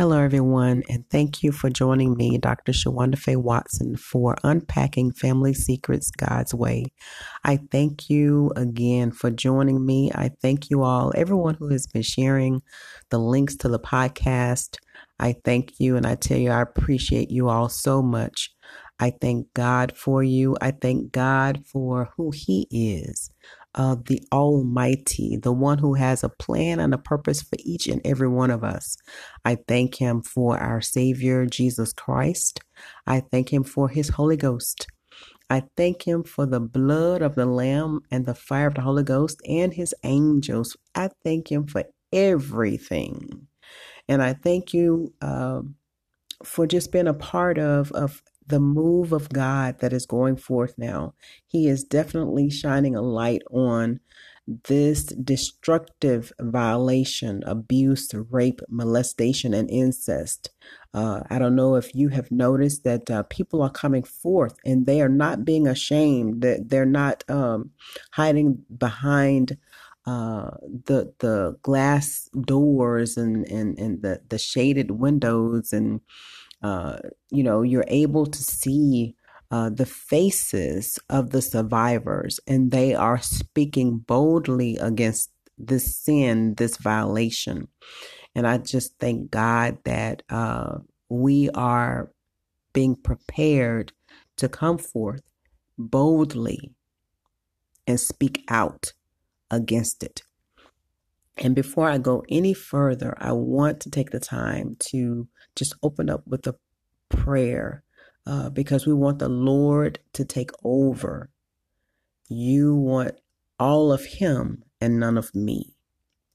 Hello, everyone, and thank you for joining me, Dr. Shawanda Faye Watson, for Unpacking Family Secrets God's Way. I thank you again for joining me. I thank you all, everyone who has been sharing the links to the podcast. I thank you, and I tell you, I appreciate you all so much. I thank God for you. I thank God for who He is of the Almighty, the one who has a plan and a purpose for each and every one of us. I thank Him for our Savior, Jesus Christ. I thank Him for His Holy Ghost. I thank Him for the blood of the Lamb and the fire of the Holy Ghost and His angels. I thank Him for everything. And I thank you uh, for just being a part of, of the move of God that is going forth now. He is definitely shining a light on this destructive violation, abuse, rape, molestation, and incest. Uh, I don't know if you have noticed that uh, people are coming forth and they are not being ashamed, that they're not um, hiding behind uh, the the glass doors and, and, and the, the shaded windows and uh, you know, you're able to see uh, the faces of the survivors, and they are speaking boldly against this sin, this violation. And I just thank God that uh, we are being prepared to come forth boldly and speak out against it. And before I go any further, I want to take the time to just open up with a prayer uh, because we want the Lord to take over. You want all of Him and none of me.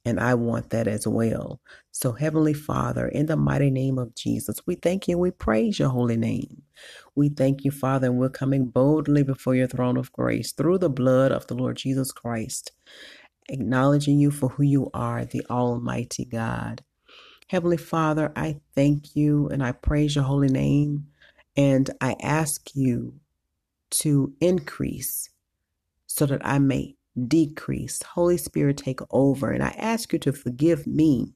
And I want that as well. So, Heavenly Father, in the mighty name of Jesus, we thank you. We praise your holy name. We thank you, Father, and we're coming boldly before your throne of grace through the blood of the Lord Jesus Christ, acknowledging you for who you are, the Almighty God. Heavenly Father, I thank you and I praise your holy name. And I ask you to increase so that I may decrease. Holy Spirit, take over. And I ask you to forgive me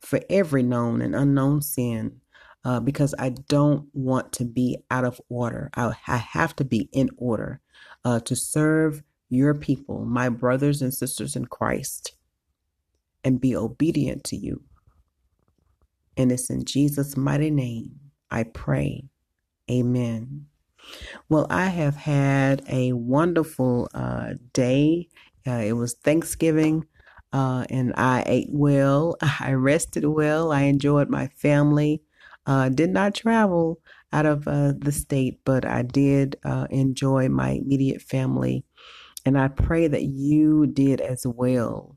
for every known and unknown sin uh, because I don't want to be out of order. I, I have to be in order uh, to serve your people, my brothers and sisters in Christ, and be obedient to you. And it's in Jesus' mighty name I pray. Amen. Well, I have had a wonderful uh, day. Uh, it was Thanksgiving, uh, and I ate well. I rested well. I enjoyed my family. Uh, did not travel out of uh, the state, but I did uh, enjoy my immediate family. And I pray that you did as well.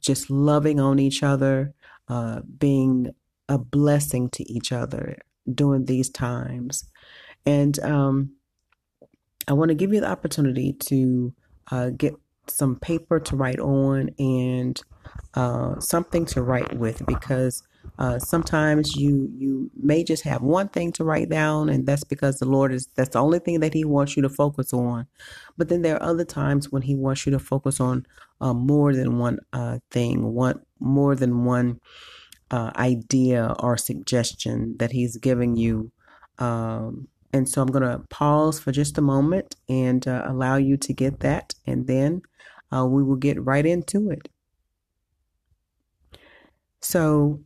just loving on each other, uh, being a blessing to each other during these times. And um, I want to give you the opportunity to uh, get some paper to write on and uh, something to write with because uh, sometimes you you may just have one thing to write down and that's because the lord is that's the only thing that he wants you to focus on. But then there are other times when he wants you to focus on uh, more than one uh, thing one more than one uh, idea or suggestion that he's giving you. Um, and so i'm going to pause for just a moment and uh, allow you to get that and then we will get right into it. So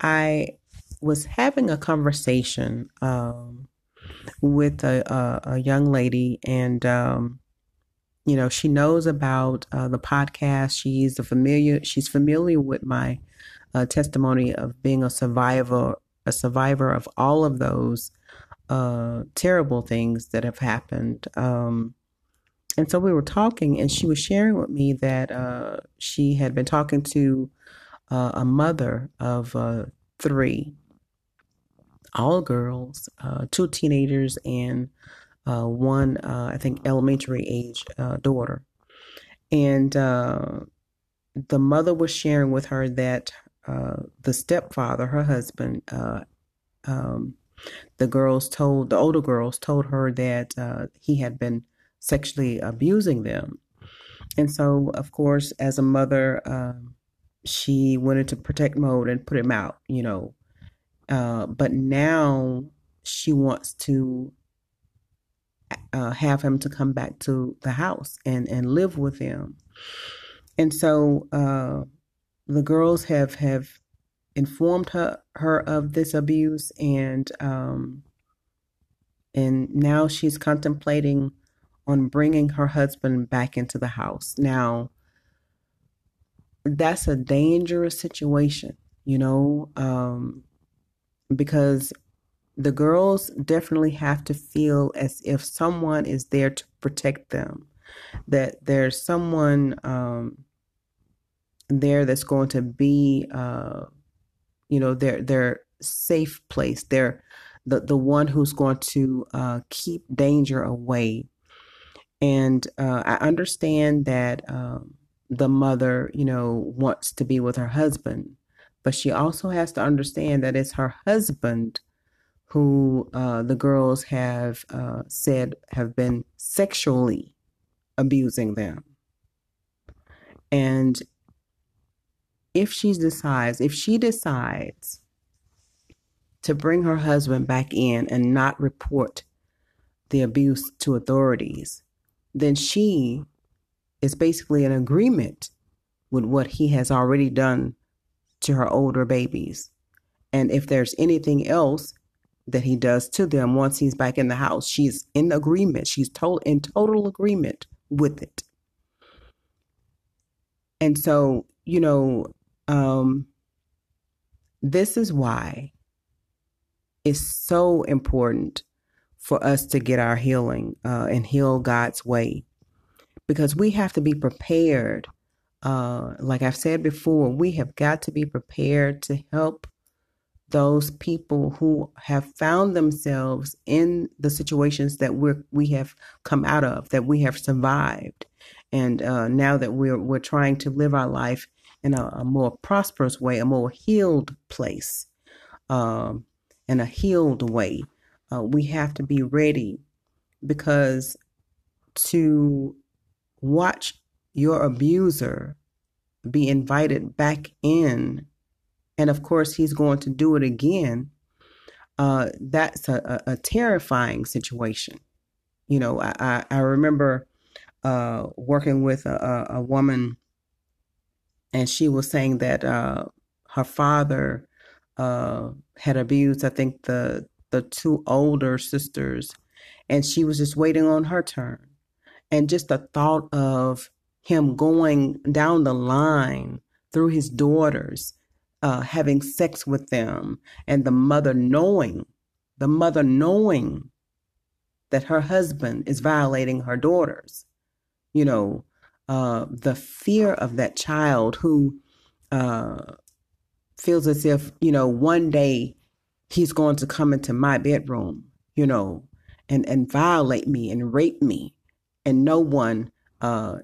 I was having a conversation um, with a, a, a, young lady, and um, you know she knows about uh, the podcast. She's a familiar. She's familiar with my uh, testimony of being a survivor, a survivor of all of those uh, terrible things that have happened. Um, and so we were talking, and she was sharing with me that uh, she had been talking to uh, a mother of uh, three, all girls, uh, two teenagers, and uh, one, uh, I think, elementary age uh, daughter. And the mother was sharing with her that the stepfather, her husband, um, the girls told, the older girls told her that he had been sexually abusing them. And so, of course, as a mother, um, she went into protect mode and put him out, you know. Uh, but now she wants to uh, have him to come back to the house and, and live with him. And so uh, the girls have have informed her her of this abuse, and um, and now she's contemplating on bringing her husband back into the house. Now, that's a dangerous situation, you know, um, because the girls definitely have to feel as if someone is there to protect them, that there's someone um, there that's going to be, uh, you know, their their safe place. They're the the one who's going to uh, keep danger away. And uh, I understand that um, the mother, you know, wants to be with her husband, but she also has to understand that it's her husband who uh, the girls have uh, said have been sexually abusing them. And if she decides, if she decides to bring her husband back in and not report the abuse to authorities, then she is basically an agreement with what he has already done to her older babies. And if there's anything else that he does to them once he's back in the house. She's in agreement. She's told in total agreement with it. And so, you know, um, this is why it's so important for us to get our healing uh, and heal God's way because we have to be prepared. Uh, like I've said before, we have got to be prepared to help those people who have found themselves in the situations that we're we have come out of, that we have survived, and uh, now that we're we're trying to live our life in a, a more prosperous way, a more healed place, um, in a healed way, uh, we have to be ready because to watch your abuser be invited back in and of course he's going to do it again, uh, that's a, a, terrifying situation. You know, I, I remember uh, working with a, a, woman, and she was saying that uh, her father uh, had abused, I think, the the two older sisters, and she was just waiting on her turn. And just the thought of him going down the line through his daughters uh, having sex with them, and the mother knowing, the mother knowing that her husband is violating her daughters. You know, uh, the fear of that child who uh, feels as if, you know, one day he's going to come into my bedroom, you know, and, and violate me and rape me, and no one, uh,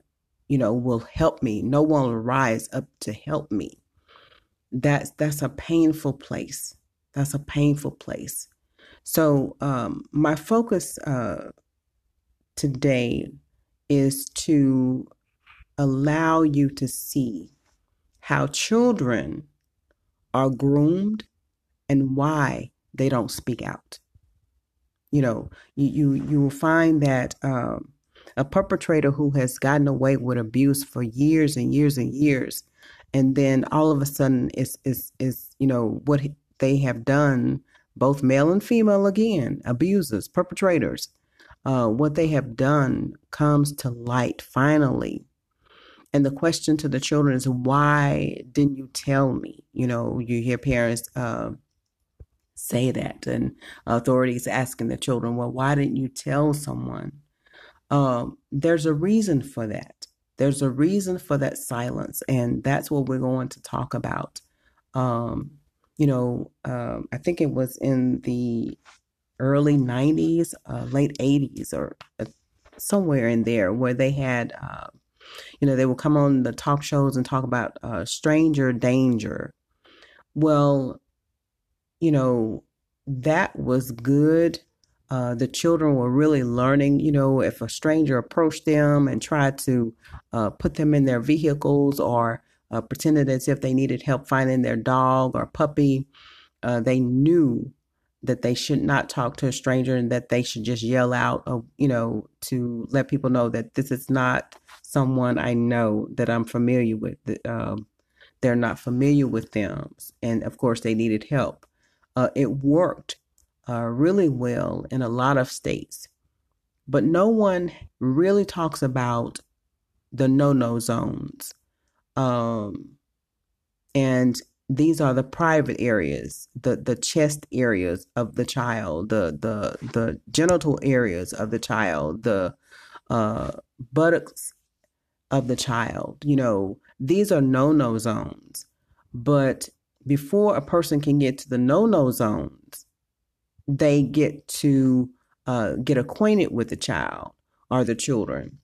you know, will help me. No one will rise up to help me that's that's a painful place. That's a painful place. So um, my focus uh, today is to allow you to see how children are groomed and why they don't speak out. You know, you you, you will find that um, a perpetrator who has gotten away with abuse for years and years and years. And then all of a sudden is is is you know what they have done both male and female again abusers perpetrators uh, what they have done comes to light finally. And the question to the children is why didn't you tell me? You know you hear parents uh, say that and authorities asking the children well why didn't you tell someone um, there's a reason for that there's a reason for that silence, and that's what we're going to talk about. Um, you know, um, I think it was in the early 90s, uh, late 80s, or uh, somewhere in there where they had, uh, you know, they would come on the talk shows and talk about uh, stranger danger. Well, you know, that was good uh, the children were really learning, you know, if a stranger approached them and tried to uh, put them in their vehicles or uh, pretended as if they needed help finding their dog or puppy. Uh, they knew that they should not talk to a stranger and that they should just yell out, uh, you know, to let people know that this is not someone I know that I'm familiar with. Um, they're not familiar with them. And of course, they needed help. It worked uh, really well in a lot of states, but no one really talks about the no no zones. Um, and these are the private areas, the the chest areas of the child, the the the genital areas of the child, the uh, buttocks of the child. You know, these are no no zones. But before a person can get to the no no zones, they get to uh, get acquainted with the child or the children.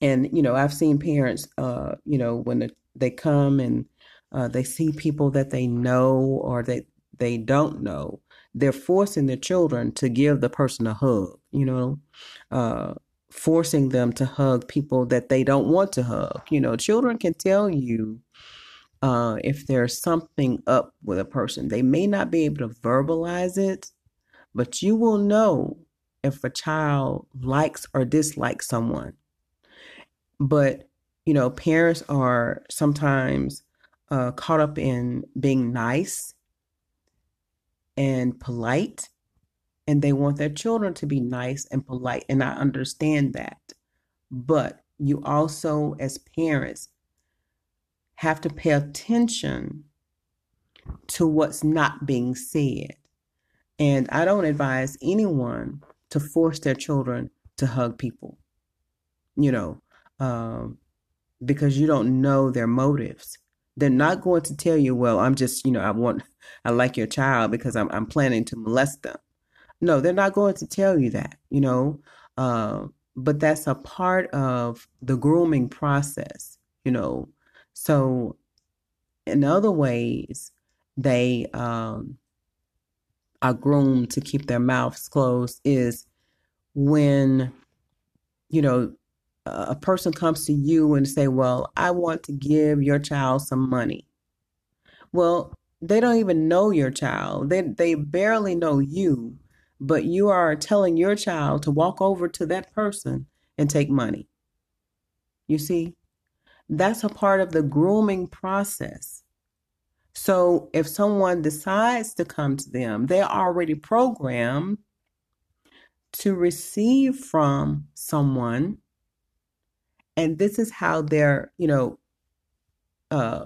And you know, I've seen parents, uh, you know, when the, they come and uh, they see people that they know or that they don't know, they're forcing their children to give the person a hug, you know, uh, forcing them to hug people that they don't want to hug. You know, children can tell you uh, if there's something up with a person. They may not be able to verbalize it, but you will know if a child likes or dislikes someone. But, you know, parents are sometimes uh, caught up in being nice and polite, and they want their children to be nice and polite. And I understand that. But you also, as parents, have to pay attention to what's not being said. And I don't advise anyone to force their children to hug people, you know, um, because you don't know their motives. They're not going to tell you, well, I'm just, you know, I want, I like your child because I'm, I'm planning to molest them. No, they're not going to tell you that, you know, uh, but that's a part of the grooming process, you know. So, in other ways, they um, are groomed to keep their mouths closed is when, you know, a person comes to you and say, "Well, I want to give your child some money." Well, they don't even know your child. They they barely know you, but you are telling your child to walk over to that person and take money. You see? That's a part of the grooming process. So if someone decides to come to them, they're already programmed to receive from someone. And this is how they're you know uh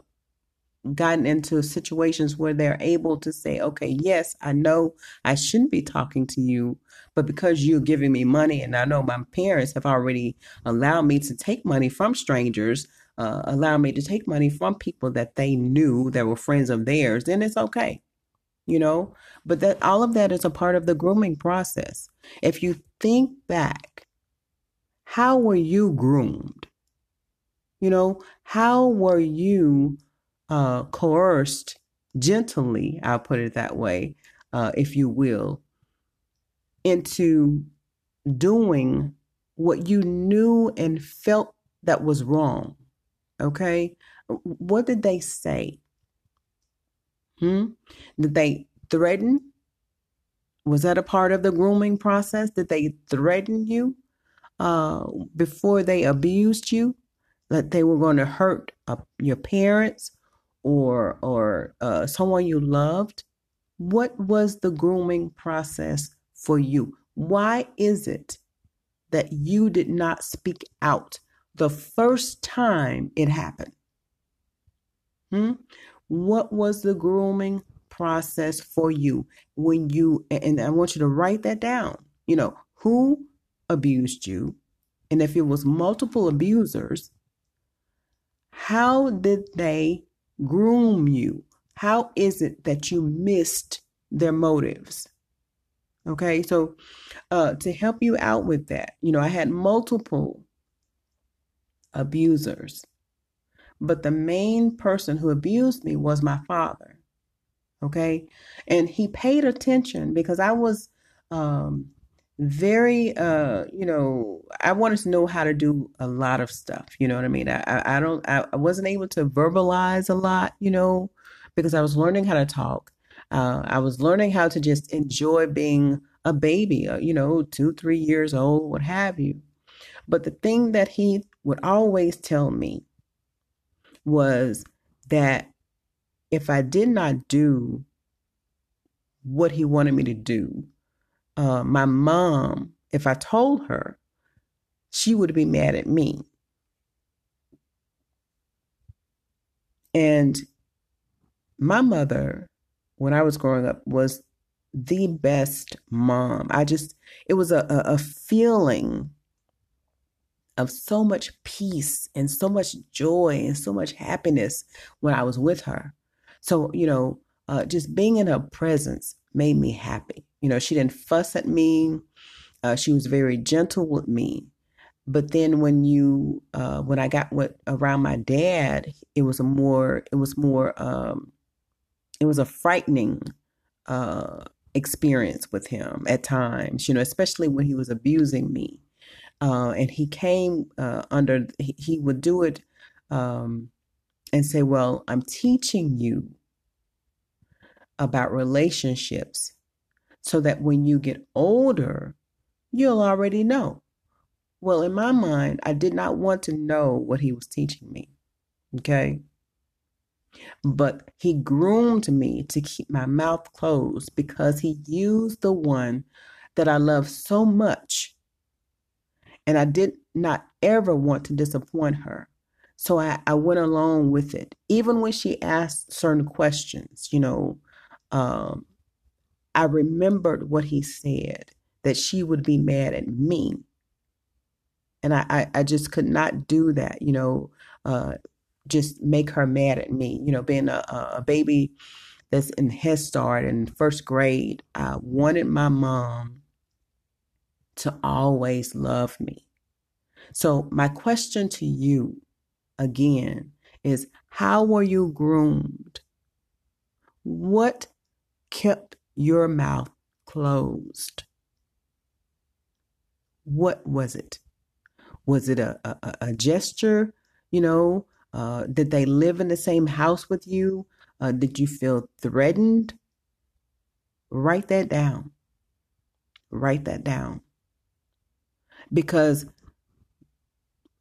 gotten into situations where they're able to say okay yes i know i shouldn't be talking to you but because you're giving me money and i know my parents have already allowed me to take money from strangers uh, allow me to take money from people that they knew that were friends of theirs then it's okay you know but that all of that is a part of the grooming process if you think back how were you groomed? You know, how were you uh, coerced gently, I'll put it that way, uh, if you will, into doing what you knew and felt that was wrong? Okay? What did they say? Hmm? Did they threaten? Was that a part of the grooming process? Did they threaten you? uh, before they abused you, that they were going to hurt uh, your parents or or uh, someone you loved. What was the grooming process for you? Why is it that you did not speak out the first time it happened? Hmm? What was the grooming process for you when you and I want you to write that down. You know, who abused you, and if it was multiple abusers, how did they groom you? How is it that you missed their motives? Okay, so uh, to help you out with that, you know, I had multiple abusers, but the main person who abused me was my father. Okay, and he paid attention because I was um, very uh you know i wanted to know how to do a lot of stuff you know what i mean? I i, don't I, I wasn't able to verbalize a lot you know because i was learning how to talk. Uh, i was learning how to just enjoy being a baby uh, you know two three years old what have you. But the thing that he would always tell me was that if i did not do what he wanted me to do uh, my mom, if I told her, she would be mad at me. And my mother, when I was growing up, was the best mom. I just, it was a, a, a feeling of so much peace and so much joy and so much happiness when I was with her. So, you know, uh, just being in her presence made me happy. You know, she didn't fuss at me. Uh, she was very gentle with me. But then when you, uh, when I got what around my dad, it was a more, it was more, um, it was a frightening uh, experience with him at times. You know, especially when he was abusing me, uh, and he came uh, under, he, he, would do it um, and say, "Well, I'm teaching you about relationships so that when you get older, you'll already know. Well, in my mind, I did not want to know what he was teaching me. Okay. But he groomed me to keep my mouth closed because he used the one that I love so much. And I did not ever want to disappoint her. So I, I went along with it. Even when she asked certain questions, you know, um, I remembered what he said that she would be mad at me. And I, I, I just could not do that, you know, uh, just make her mad at me. You know, being a, a baby that's in Head Start and first grade, I wanted my mom to always love me. So, my question to you again is how were you groomed? What kept your mouth closed. What was it? Was it a, a, a gesture? You know, uh, did they live in the same house with you? Uh, did you feel threatened? Write that down. Write that down. Because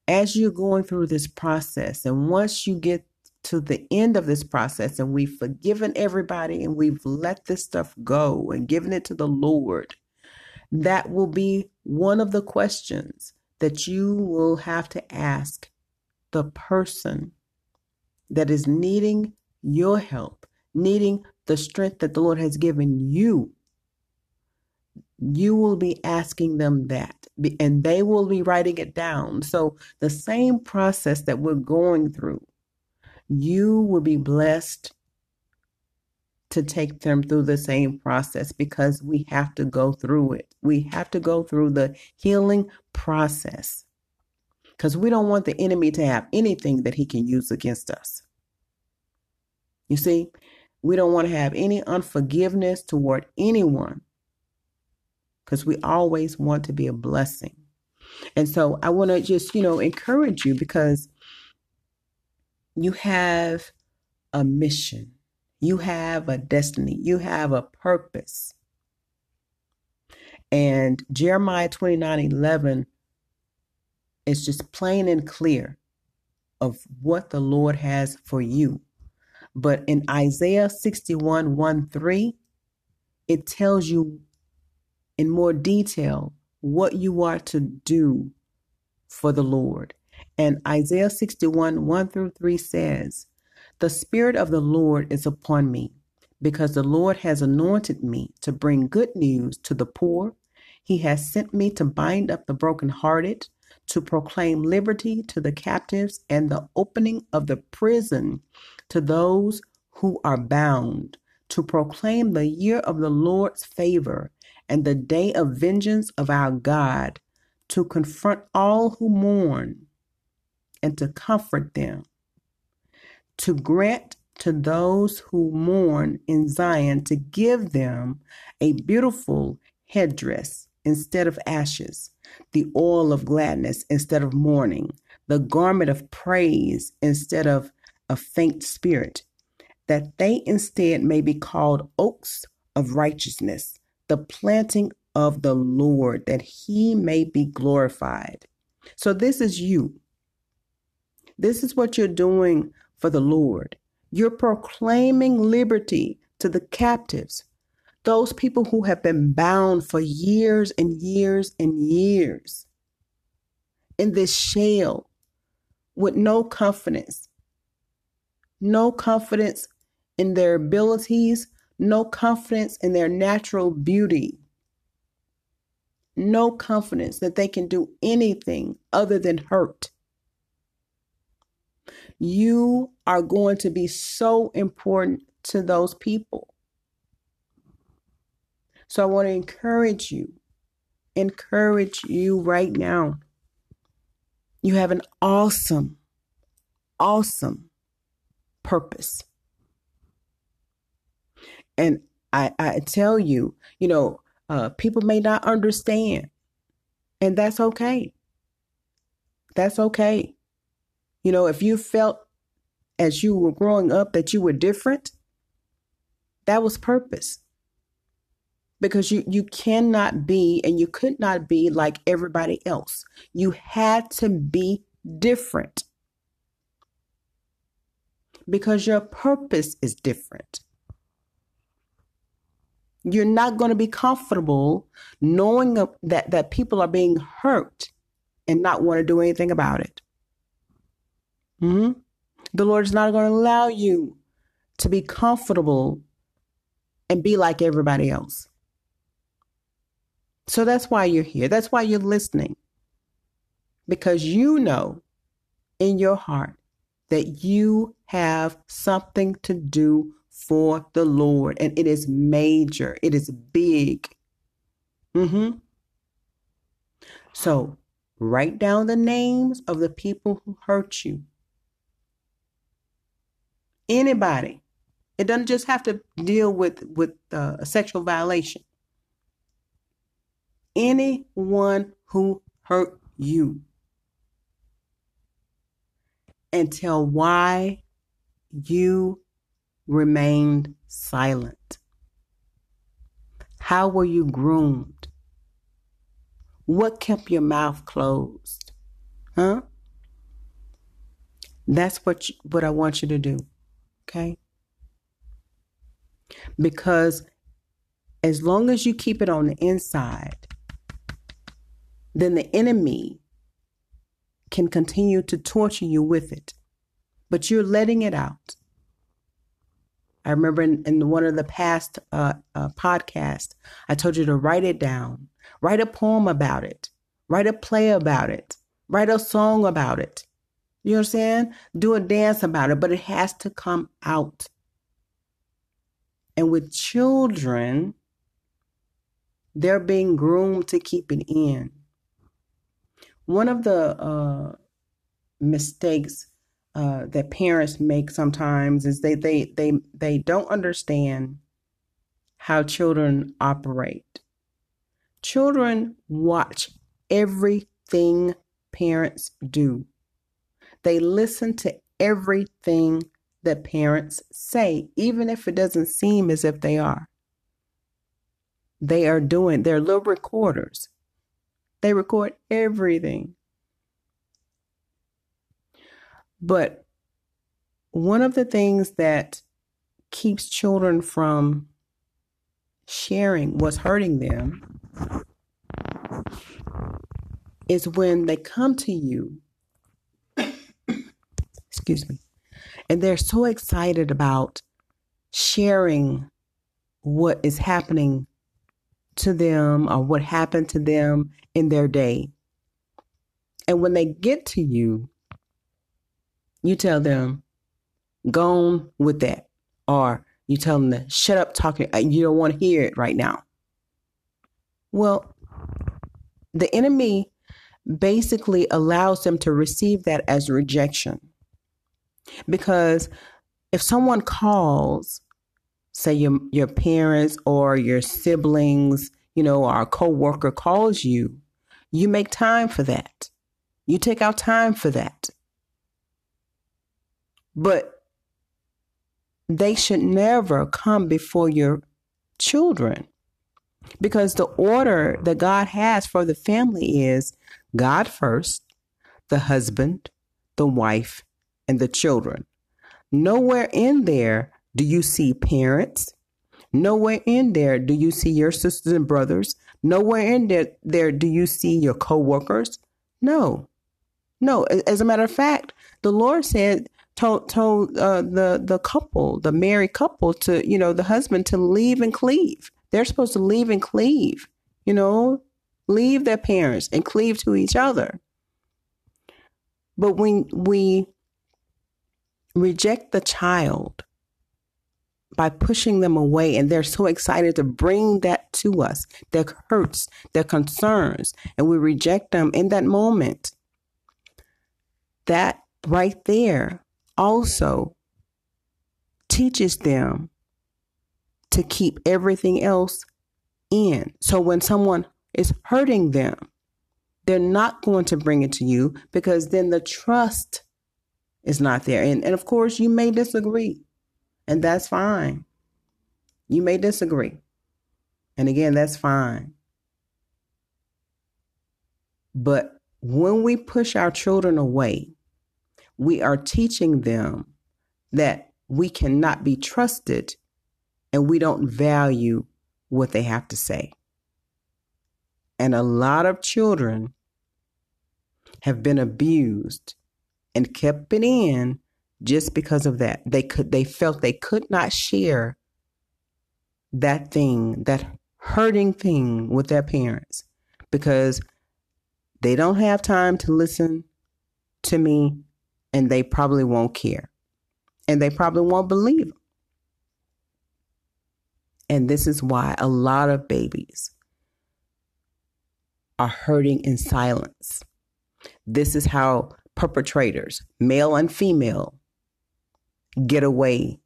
as you're going through this process, and once you get to the end of this process and we've forgiven everybody and we've let this stuff go and given it to the Lord, that will be one of the questions that you will have to ask the person that is needing your help, needing the strength that the Lord has given you. You will be asking them that, and they will be writing it down. So, the same process that we're going through you will be blessed to take them through the same process because we have to go through it. We have to go through the healing process because we don't want the enemy to have anything that he can use against us. You see, we don't want to have any unforgiveness toward anyone because we always want to be a blessing. And so I want to just, you know, encourage you because you have a mission, you have a destiny, you have a purpose. And Jeremiah 29 11 is just plain and clear of what the Lord has for you. But in Isaiah 61 1 3, it tells you in more detail what you are to do for the Lord. And Isaiah 61 1 through 3 says, The Spirit of the Lord is upon me, because the Lord has anointed me to bring good news to the poor. He has sent me to bind up the brokenhearted, to proclaim liberty to the captives, and the opening of the prison to those who are bound, to proclaim the year of the Lord's favor and the day of vengeance of our God, to confront all who mourn and to comfort them, to grant to those who mourn in Zion, to give them a beautiful headdress instead of ashes, the oil of gladness instead of mourning, the garment of praise instead of a faint spirit, that they instead may be called oaks of righteousness, the planting of the Lord, that he may be glorified. So, this is you. This is what you're doing for the Lord. You're proclaiming liberty to the captives, those people who have been bound for years and years and years in this shell with no confidence, no confidence in their abilities, no confidence in their natural beauty, no confidence that they can do anything other than hurt. You are going to be so important to those people. So I want to encourage you, encourage you right now. You have an awesome, awesome purpose. And I, I tell you, you know, uh, people may not understand, and that's okay. That's okay. You know, if you felt as you were growing up that you were different, that was purpose. Because you, you cannot be and you could not be like everybody else. You had to be different because your purpose is different. You're not going to be comfortable knowing that, that people are being hurt and not want to do anything about it. Mm-hmm. The Lord is not going to allow you to be comfortable and be like everybody else. So that's why you're here. That's why you're listening. Because you know in your heart that you have something to do for the Lord. And it is major, it is big. Mm-hmm. So write down the names of the people who hurt you. Anybody. It doesn't just have to deal with with uh, a sexual violation. Anyone who hurt you, and tell why you remained silent. How were you groomed? What kept your mouth closed? Huh? That's what you, what I want you to do. Okay? Because as long as you keep it on the inside, then the enemy can continue to torture you with it. But you're letting it out. I remember in, in one of the past uh, uh, podcasts, I told you to write it down, write a poem about it, write a play about it, write a song about it. You understand? Do a dance about it, but it has to come out. And with children, they're being groomed to keep it in. One of the uh, mistakes uh, that parents make sometimes is they they they they don't understand how children operate. Children watch everything parents do. They listen to everything that parents say, even if it doesn't seem as if they are. They are doing, they're little recorders. They record everything. But one of the things that keeps children from sharing what's hurting them is when they come to you excuse me. And they're so excited about sharing what is happening to them or what happened to them in their day. And when they get to you, you tell them, go on with that. Or you tell them to shut up talking. Uh, you don't want to hear it right now. Well, the enemy basically allows them to receive that as rejection. Because if someone calls, say your your parents or your siblings, you know, our coworker calls you, you make time for that. You take out time for that. But they should never come before your children because the order that God has for the family is God first, the husband, the wife, and the children. Nowhere in there do you see parents. Nowhere in there do you see your sisters and brothers. Nowhere in there, there do you see your coworkers. No, no. As a matter of fact, the Lord said told told uh, the the couple, the married couple, to you know the husband to leave and cleave. They're supposed to leave and cleave. You know, leave their parents and cleave to each other. But when we reject the child by pushing them away, and they're so excited to bring that to us, their hurts, their concerns, and we reject them in that moment. That right there also teaches them to keep everything else in. So when someone is hurting them, they're not going to bring it to you because then the trust is not there. And, and of course, you may disagree, and that's fine. You may disagree. And again, that's fine. But when we push our children away, we are teaching them that we cannot be trusted and we don't value what they have to say. And a lot of children have been abused and kept it in just because of that. They could they felt they could not share that thing, that hurting thing with their parents because they don't have time to listen to me and they probably won't care. And they probably won't believe them. And this is why a lot of babies are hurting in silence. This is how perpetrators, male and female, get away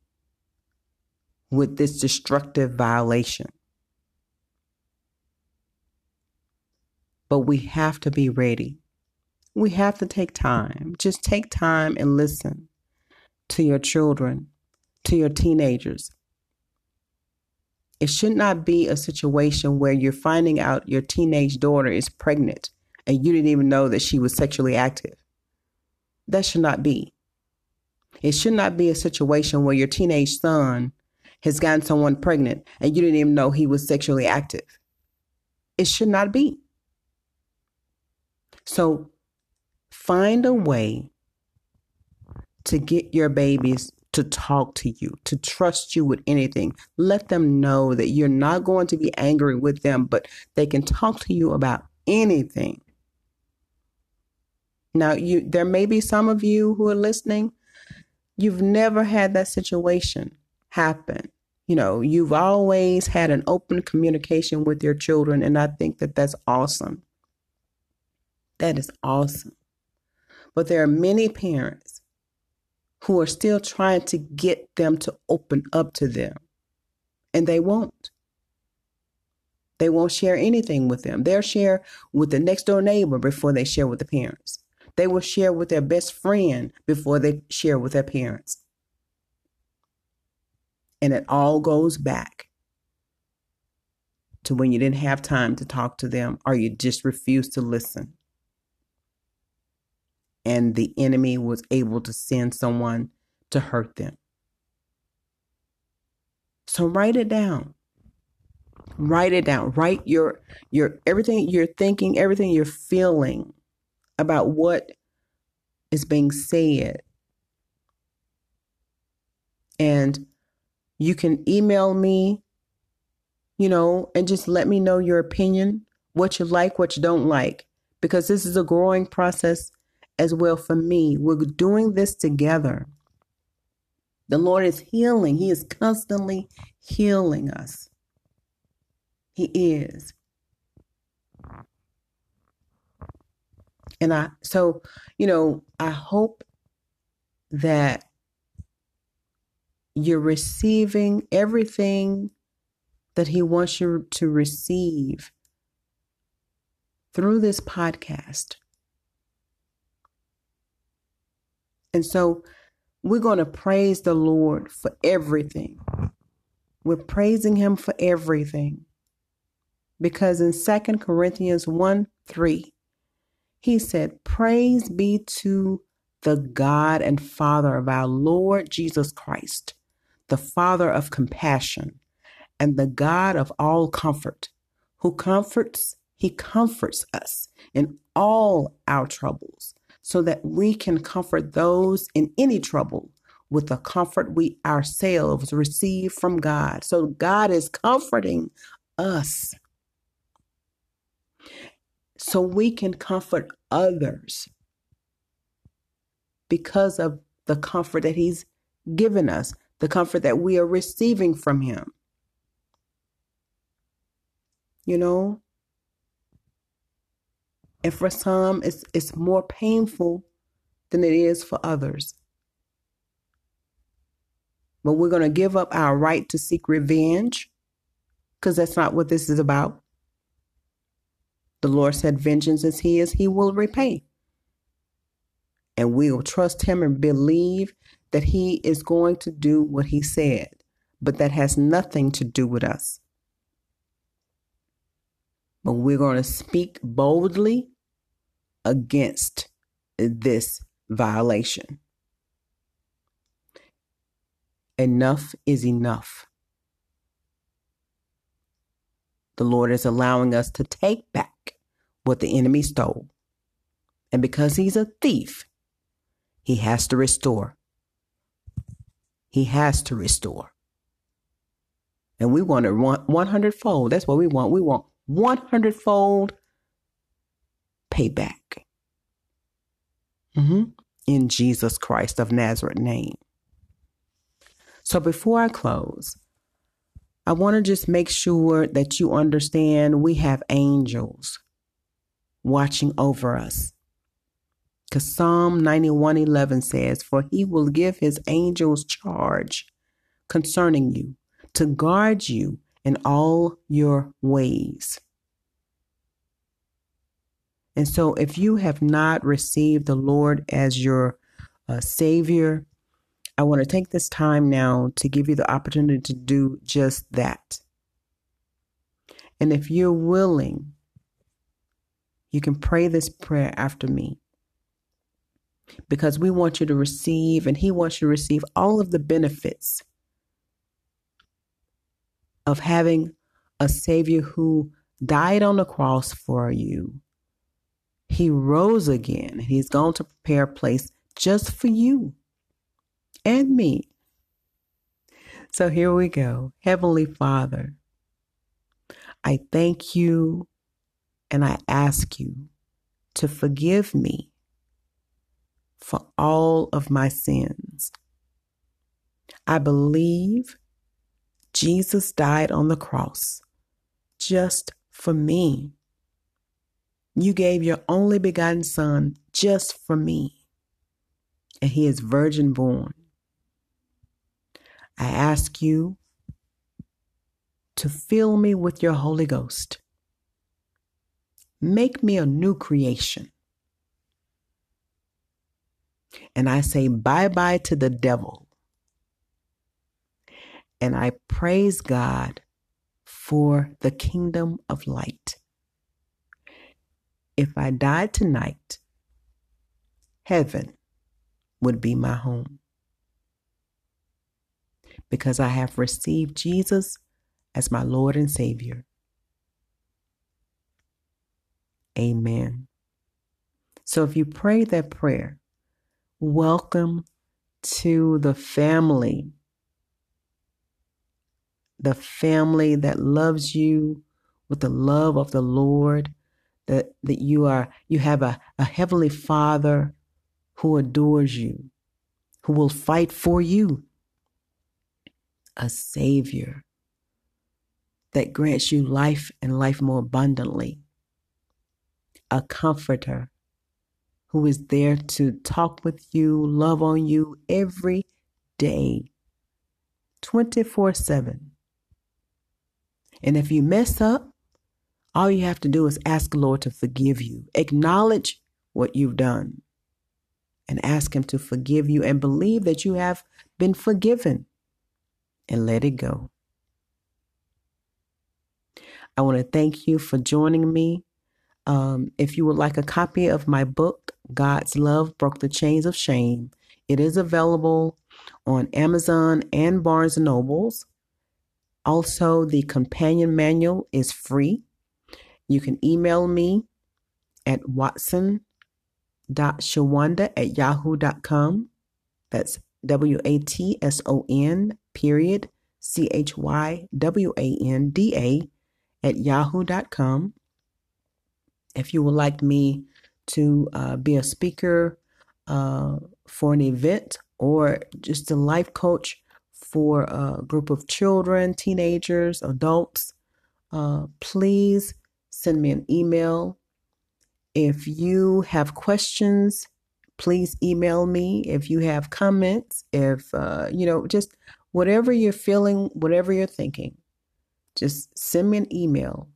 with this destructive violation. But we have to be ready. We have to take time. Just take time and listen to your children, to your teenagers, it should not be a situation where you're finding out your teenage daughter is pregnant and you didn't even know that she was sexually active. That should not be. It should not be a situation where your teenage son has gotten someone pregnant and you didn't even know he was sexually active. It should not be. So find a way to get your babies to talk to you, to trust you with anything. Let them know that you're not going to be angry with them, but they can talk to you about anything. Now, you there may be some of you who are listening, you've never had that situation happen. You know, you've always had an open communication with your children and I think that that's awesome. That is awesome. But there are many parents who are still trying to get them to open up to them. And they won't. They won't share anything with them. They'll share with the next door neighbor before they share with the parents. They will share with their best friend before they share with their parents. And it all goes back to when you didn't have time to talk to them or you just refused to listen and the enemy was able to send someone to hurt them. So write it down. Write it down. Write your your everything you're thinking, everything you're feeling about what is being said. And you can email me, you know, and just let me know your opinion, what you like, what you don't like, because this is a growing process as well for me. We're doing this together. The Lord is healing, He is constantly healing us. He is. And I, so, you know, I hope that you're receiving everything that He wants you to receive through this podcast. And so we're going to praise the Lord for everything. We're praising Him for everything. Because in 2 Corinthians 1 3, he said, Praise be to the God and Father of our Lord Jesus Christ, the Father of compassion and the God of all comfort, who comforts, he comforts us in all our troubles, so that we can comfort those in any trouble with the comfort we ourselves receive from God. So God is comforting us so we can comfort others because of the comfort that He's given us, the comfort that we are receiving from Him. You know? And for some, it's, it's more painful than it is for others. But we're going to give up our right to seek revenge because that's not what this is about. The Lord said, Vengeance is His, He will repay and we'll trust him and believe that he is going to do what he said. But that has nothing to do with us. But we're going to speak boldly against this violation. Enough is enough. The Lord is allowing us to take back what the enemy stole. And because he's a thief, he has to restore. He has to restore. And we want it 100 fold. That's what we want. We want 100 fold payback. Mm-hmm. In Jesus Christ of Nazareth name. So before I close, I want to just make sure that you understand we have angels watching over us. Because Psalm 91:11 says, For he will give his angels charge concerning you to guard you in all your ways. And so, if you have not received the Lord as your uh, Savior, I want to take this time now to give you the opportunity to do just that. And if you're willing, you can pray this prayer after me because we want you to receive, and He wants you to receive all of the benefits of having a Savior who died on the cross for you. He rose again. He's going to prepare a place just for you and me. So here we go. Heavenly Father, I thank you and I ask you to forgive me for all of my sins. I believe Jesus died on the cross just for me. You gave your only begotten Son just for me, and He is virgin born. I ask you to fill me with your Holy Ghost. Make me a new creation. And I say bye bye to the devil. And I praise God for the kingdom of light. If I died tonight, heaven would be my home. Because I have received Jesus as my Lord and Savior. Amen. So if you pray that prayer, Welcome to the family. The family that loves you with the love of the Lord, that, that you are you have a, a heavenly father who adores you, who will fight for you, a savior that grants you life and life more abundantly, a comforter who is there to talk with you, love on you every day, 24 7. And if you mess up, all you have to do is ask the Lord to forgive you. Acknowledge what you've done and ask Him to forgive you and believe that you have been forgiven and let it go. I want to thank you for joining me. Um, if you would like a copy of my book, God's Love Broke the Chains of Shame, it is available on Amazon and Barnes and Nobles. Also, the companion manual is free. You can email me at watson.chywanda at yahoo.com. That's W A T S O N period C H Y W A N D A at yahoo.com. If you would like me to uh, be a speaker uh, for an event or just a life coach for a group of children, teenagers, adults, uh, please send me an email. If you have questions, please email me. If you have comments, if, uh, you know, just whatever you're feeling, whatever you're thinking, just send me an email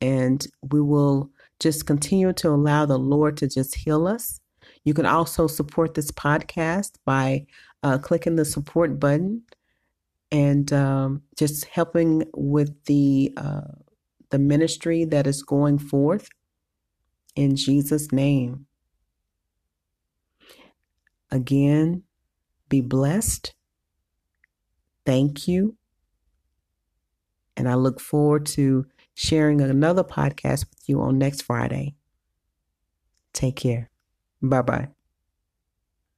and we will just continue to allow the Lord to just heal us. You can also support this podcast by uh, clicking the support button and um, just helping with the uh, the ministry that is going forth in Jesus' name. Again, be blessed. Thank you. And I look forward to sharing another podcast with you on next Friday. Take care. Bye bye.